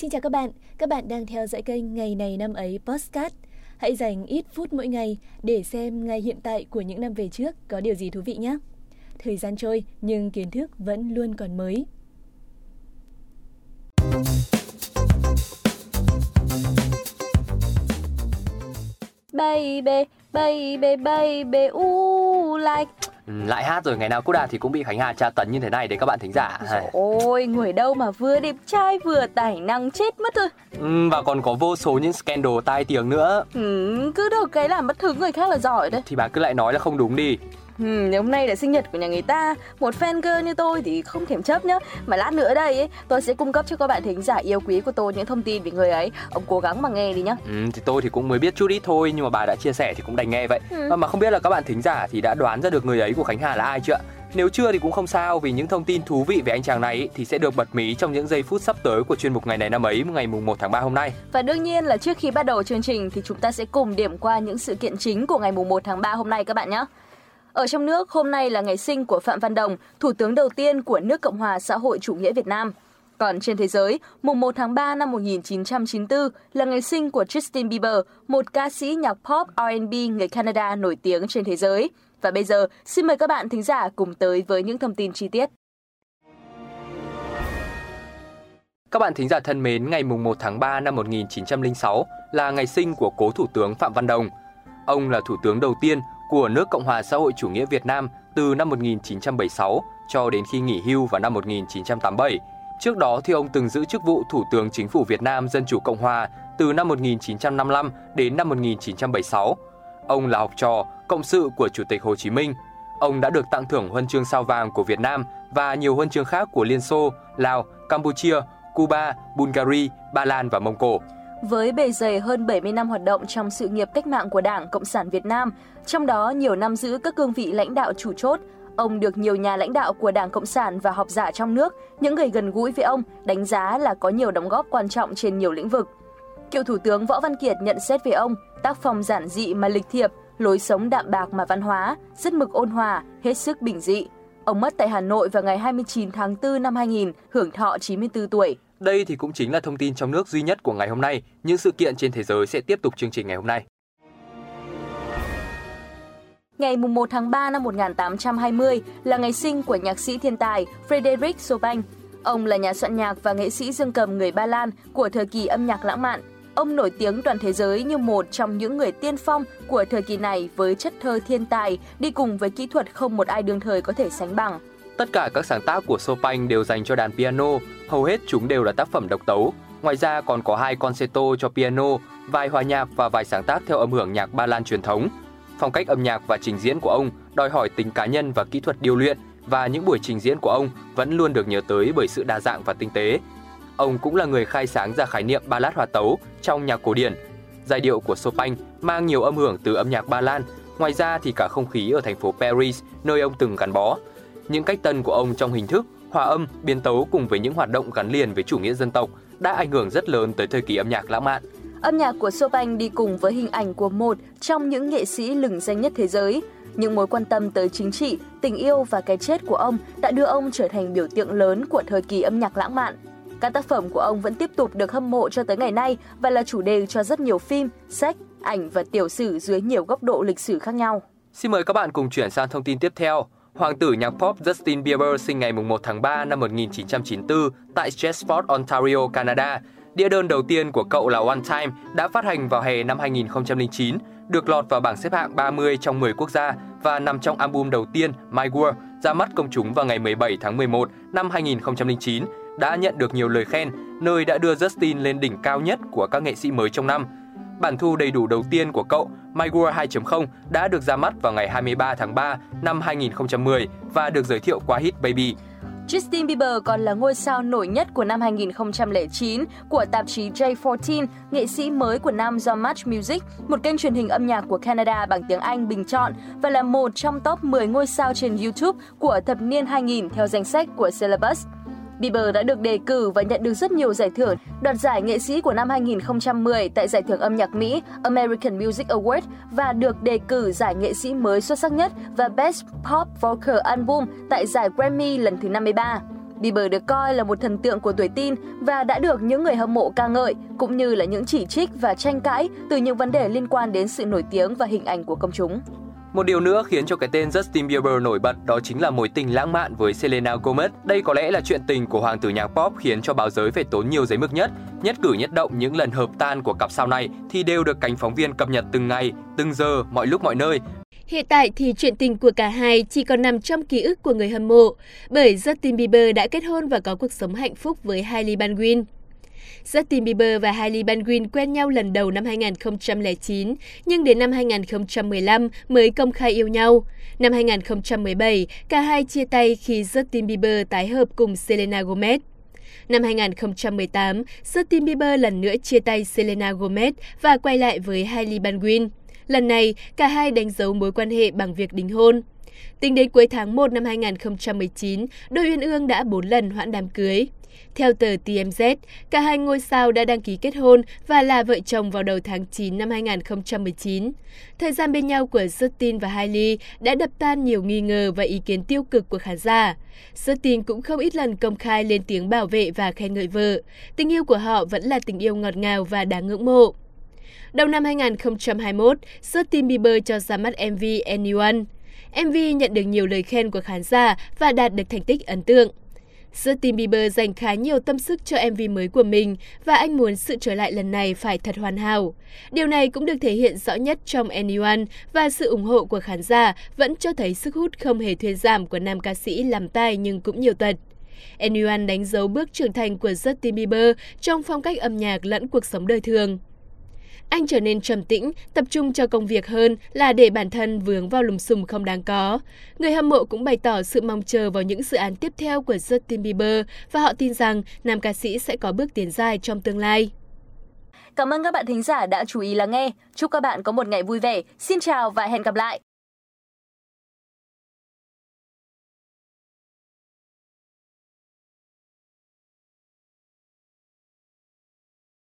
Xin chào các bạn, các bạn đang theo dõi kênh Ngày này năm ấy Postcard. Hãy dành ít phút mỗi ngày để xem ngày hiện tại của những năm về trước có điều gì thú vị nhé. Thời gian trôi nhưng kiến thức vẫn luôn còn mới. Baby, baby, baby, ooh, like lại hát rồi ngày nào cô đạt thì cũng bị khánh hà tra tấn như thế này đấy các bạn thính giả. Ôi người đâu mà vừa đẹp trai vừa tài năng chết mất rồi. Ừ, và còn có vô số những scandal tai tiếng nữa. Ừ, cứ được cái làm mất hứng người khác là giỏi đấy. Thì bà cứ lại nói là không đúng đi Ừ, hôm nay là sinh nhật của nhà người ta Một fan girl như tôi thì không thèm chấp nhá Mà lát nữa đây ấy, tôi sẽ cung cấp cho các bạn thính giả yêu quý của tôi những thông tin về người ấy Ông cố gắng mà nghe đi nhá ừ, Thì tôi thì cũng mới biết chút ít thôi Nhưng mà bà đã chia sẻ thì cũng đành nghe vậy ừ. Mà không biết là các bạn thính giả thì đã đoán ra được người ấy của Khánh Hà là ai chưa Nếu chưa thì cũng không sao vì những thông tin thú vị về anh chàng này thì sẽ được bật mí trong những giây phút sắp tới của chuyên mục ngày này năm ấy ngày mùng 1 tháng 3 hôm nay. Và đương nhiên là trước khi bắt đầu chương trình thì chúng ta sẽ cùng điểm qua những sự kiện chính của ngày mùng 1 tháng 3 hôm nay các bạn nhé. Ở trong nước, hôm nay là ngày sinh của Phạm Văn Đồng, thủ tướng đầu tiên của nước Cộng hòa xã hội chủ nghĩa Việt Nam. Còn trên thế giới, mùng 1 tháng 3 năm 1994 là ngày sinh của Justin Bieber, một ca sĩ nhạc pop R&B người Canada nổi tiếng trên thế giới. Và bây giờ, xin mời các bạn thính giả cùng tới với những thông tin chi tiết. Các bạn thính giả thân mến, ngày mùng 1 tháng 3 năm 1906 là ngày sinh của cố thủ tướng Phạm Văn Đồng. Ông là thủ tướng đầu tiên của nước Cộng hòa xã hội chủ nghĩa Việt Nam từ năm 1976 cho đến khi nghỉ hưu vào năm 1987. Trước đó thì ông từng giữ chức vụ Thủ tướng Chính phủ Việt Nam Dân chủ Cộng hòa từ năm 1955 đến năm 1976. Ông là học trò, cộng sự của Chủ tịch Hồ Chí Minh. Ông đã được tặng thưởng huân chương sao vàng của Việt Nam và nhiều huân chương khác của Liên Xô, Lào, Campuchia, Cuba, Bulgaria, Ba Lan và Mông Cổ. Với bề dày hơn 70 năm hoạt động trong sự nghiệp cách mạng của Đảng Cộng sản Việt Nam, trong đó nhiều năm giữ các cương vị lãnh đạo chủ chốt, ông được nhiều nhà lãnh đạo của Đảng Cộng sản và học giả trong nước, những người gần gũi với ông, đánh giá là có nhiều đóng góp quan trọng trên nhiều lĩnh vực. Cựu Thủ tướng Võ Văn Kiệt nhận xét về ông, tác phong giản dị mà lịch thiệp, lối sống đạm bạc mà văn hóa, rất mực ôn hòa, hết sức bình dị. Ông mất tại Hà Nội vào ngày 29 tháng 4 năm 2000, hưởng thọ 94 tuổi. Đây thì cũng chính là thông tin trong nước duy nhất của ngày hôm nay. Những sự kiện trên thế giới sẽ tiếp tục chương trình ngày hôm nay. Ngày 1 tháng 3 năm 1820 là ngày sinh của nhạc sĩ thiên tài Frederic Chopin. Ông là nhà soạn nhạc và nghệ sĩ dương cầm người Ba Lan của thời kỳ âm nhạc lãng mạn. Ông nổi tiếng toàn thế giới như một trong những người tiên phong của thời kỳ này với chất thơ thiên tài, đi cùng với kỹ thuật không một ai đương thời có thể sánh bằng. Tất cả các sáng tác của Chopin đều dành cho đàn piano, hầu hết chúng đều là tác phẩm độc tấu. Ngoài ra còn có hai concerto cho piano, vài hòa nhạc và vài sáng tác theo âm hưởng nhạc Ba Lan truyền thống. Phong cách âm nhạc và trình diễn của ông đòi hỏi tính cá nhân và kỹ thuật điêu luyện và những buổi trình diễn của ông vẫn luôn được nhớ tới bởi sự đa dạng và tinh tế. Ông cũng là người khai sáng ra khái niệm ballad hòa tấu trong nhạc cổ điển. Giai điệu của Chopin mang nhiều âm hưởng từ âm nhạc Ba Lan, ngoài ra thì cả không khí ở thành phố Paris nơi ông từng gắn bó những cách tân của ông trong hình thức, hòa âm, biên tấu cùng với những hoạt động gắn liền với chủ nghĩa dân tộc đã ảnh hưởng rất lớn tới thời kỳ âm nhạc lãng mạn. Âm nhạc của Chopin đi cùng với hình ảnh của một trong những nghệ sĩ lừng danh nhất thế giới. Những mối quan tâm tới chính trị, tình yêu và cái chết của ông đã đưa ông trở thành biểu tượng lớn của thời kỳ âm nhạc lãng mạn. Các tác phẩm của ông vẫn tiếp tục được hâm mộ cho tới ngày nay và là chủ đề cho rất nhiều phim, sách, ảnh và tiểu sử dưới nhiều góc độ lịch sử khác nhau. Xin mời các bạn cùng chuyển sang thông tin tiếp theo. Hoàng tử nhạc pop Justin Bieber sinh ngày 1 tháng 3 năm 1994 tại Stratford, Ontario, Canada. Đĩa đơn đầu tiên của cậu là One Time đã phát hành vào hè năm 2009, được lọt vào bảng xếp hạng 30 trong 10 quốc gia và nằm trong album đầu tiên My World ra mắt công chúng vào ngày 17 tháng 11 năm 2009 đã nhận được nhiều lời khen, nơi đã đưa Justin lên đỉnh cao nhất của các nghệ sĩ mới trong năm. Bản thu đầy đủ đầu tiên của cậu, My World 2.0, đã được ra mắt vào ngày 23 tháng 3 năm 2010 và được giới thiệu qua hit Baby. Justin Bieber còn là ngôi sao nổi nhất của năm 2009 của tạp chí J14, nghệ sĩ mới của năm do Match Music, một kênh truyền hình âm nhạc của Canada bằng tiếng Anh bình chọn và là một trong top 10 ngôi sao trên YouTube của thập niên 2000 theo danh sách của Celebus. Bieber đã được đề cử và nhận được rất nhiều giải thưởng, đoạt giải nghệ sĩ của năm 2010 tại giải thưởng âm nhạc Mỹ American Music Award và được đề cử giải nghệ sĩ mới xuất sắc nhất và Best Pop Vocal Album tại giải Grammy lần thứ 53. Bieber được coi là một thần tượng của tuổi teen và đã được những người hâm mộ ca ngợi, cũng như là những chỉ trích và tranh cãi từ những vấn đề liên quan đến sự nổi tiếng và hình ảnh của công chúng. Một điều nữa khiến cho cái tên Justin Bieber nổi bật đó chính là mối tình lãng mạn với Selena Gomez. Đây có lẽ là chuyện tình của hoàng tử nhạc pop khiến cho báo giới phải tốn nhiều giấy mực nhất. Nhất cử nhất động những lần hợp tan của cặp sao này thì đều được cánh phóng viên cập nhật từng ngày, từng giờ, mọi lúc mọi nơi. Hiện tại thì chuyện tình của cả hai chỉ còn nằm trong ký ức của người hâm mộ, bởi Justin Bieber đã kết hôn và có cuộc sống hạnh phúc với Hailey Baldwin. Justin Bieber và Hailey Baldwin quen nhau lần đầu năm 2009, nhưng đến năm 2015 mới công khai yêu nhau. Năm 2017, cả hai chia tay khi Justin Bieber tái hợp cùng Selena Gomez. Năm 2018, Justin Bieber lần nữa chia tay Selena Gomez và quay lại với Hailey Baldwin. Lần này, cả hai đánh dấu mối quan hệ bằng việc đính hôn. Tính đến cuối tháng 1 năm 2019, đôi Uyên Ương đã 4 lần hoãn đám cưới. Theo tờ TMZ, cả hai ngôi sao đã đăng ký kết hôn và là vợ chồng vào đầu tháng 9 năm 2019. Thời gian bên nhau của Justin và Hailey đã đập tan nhiều nghi ngờ và ý kiến tiêu cực của khán giả. Justin cũng không ít lần công khai lên tiếng bảo vệ và khen ngợi vợ. Tình yêu của họ vẫn là tình yêu ngọt ngào và đáng ngưỡng mộ. Đầu năm 2021, Justin Bieber cho ra mắt MV Anyone. MV nhận được nhiều lời khen của khán giả và đạt được thành tích ấn tượng. Justin Bieber dành khá nhiều tâm sức cho MV mới của mình và anh muốn sự trở lại lần này phải thật hoàn hảo. Điều này cũng được thể hiện rõ nhất trong Anyone và sự ủng hộ của khán giả vẫn cho thấy sức hút không hề thuyên giảm của nam ca sĩ làm tai nhưng cũng nhiều tật. Anyone đánh dấu bước trưởng thành của Justin Bieber trong phong cách âm nhạc lẫn cuộc sống đời thường. Anh trở nên trầm tĩnh, tập trung cho công việc hơn là để bản thân vướng vào lùm xùm không đáng có. Người hâm mộ cũng bày tỏ sự mong chờ vào những dự án tiếp theo của Justin Bieber và họ tin rằng nam ca sĩ sẽ có bước tiến dài trong tương lai. Cảm ơn các bạn thính giả đã chú ý lắng nghe. Chúc các bạn có một ngày vui vẻ. Xin chào và hẹn gặp lại!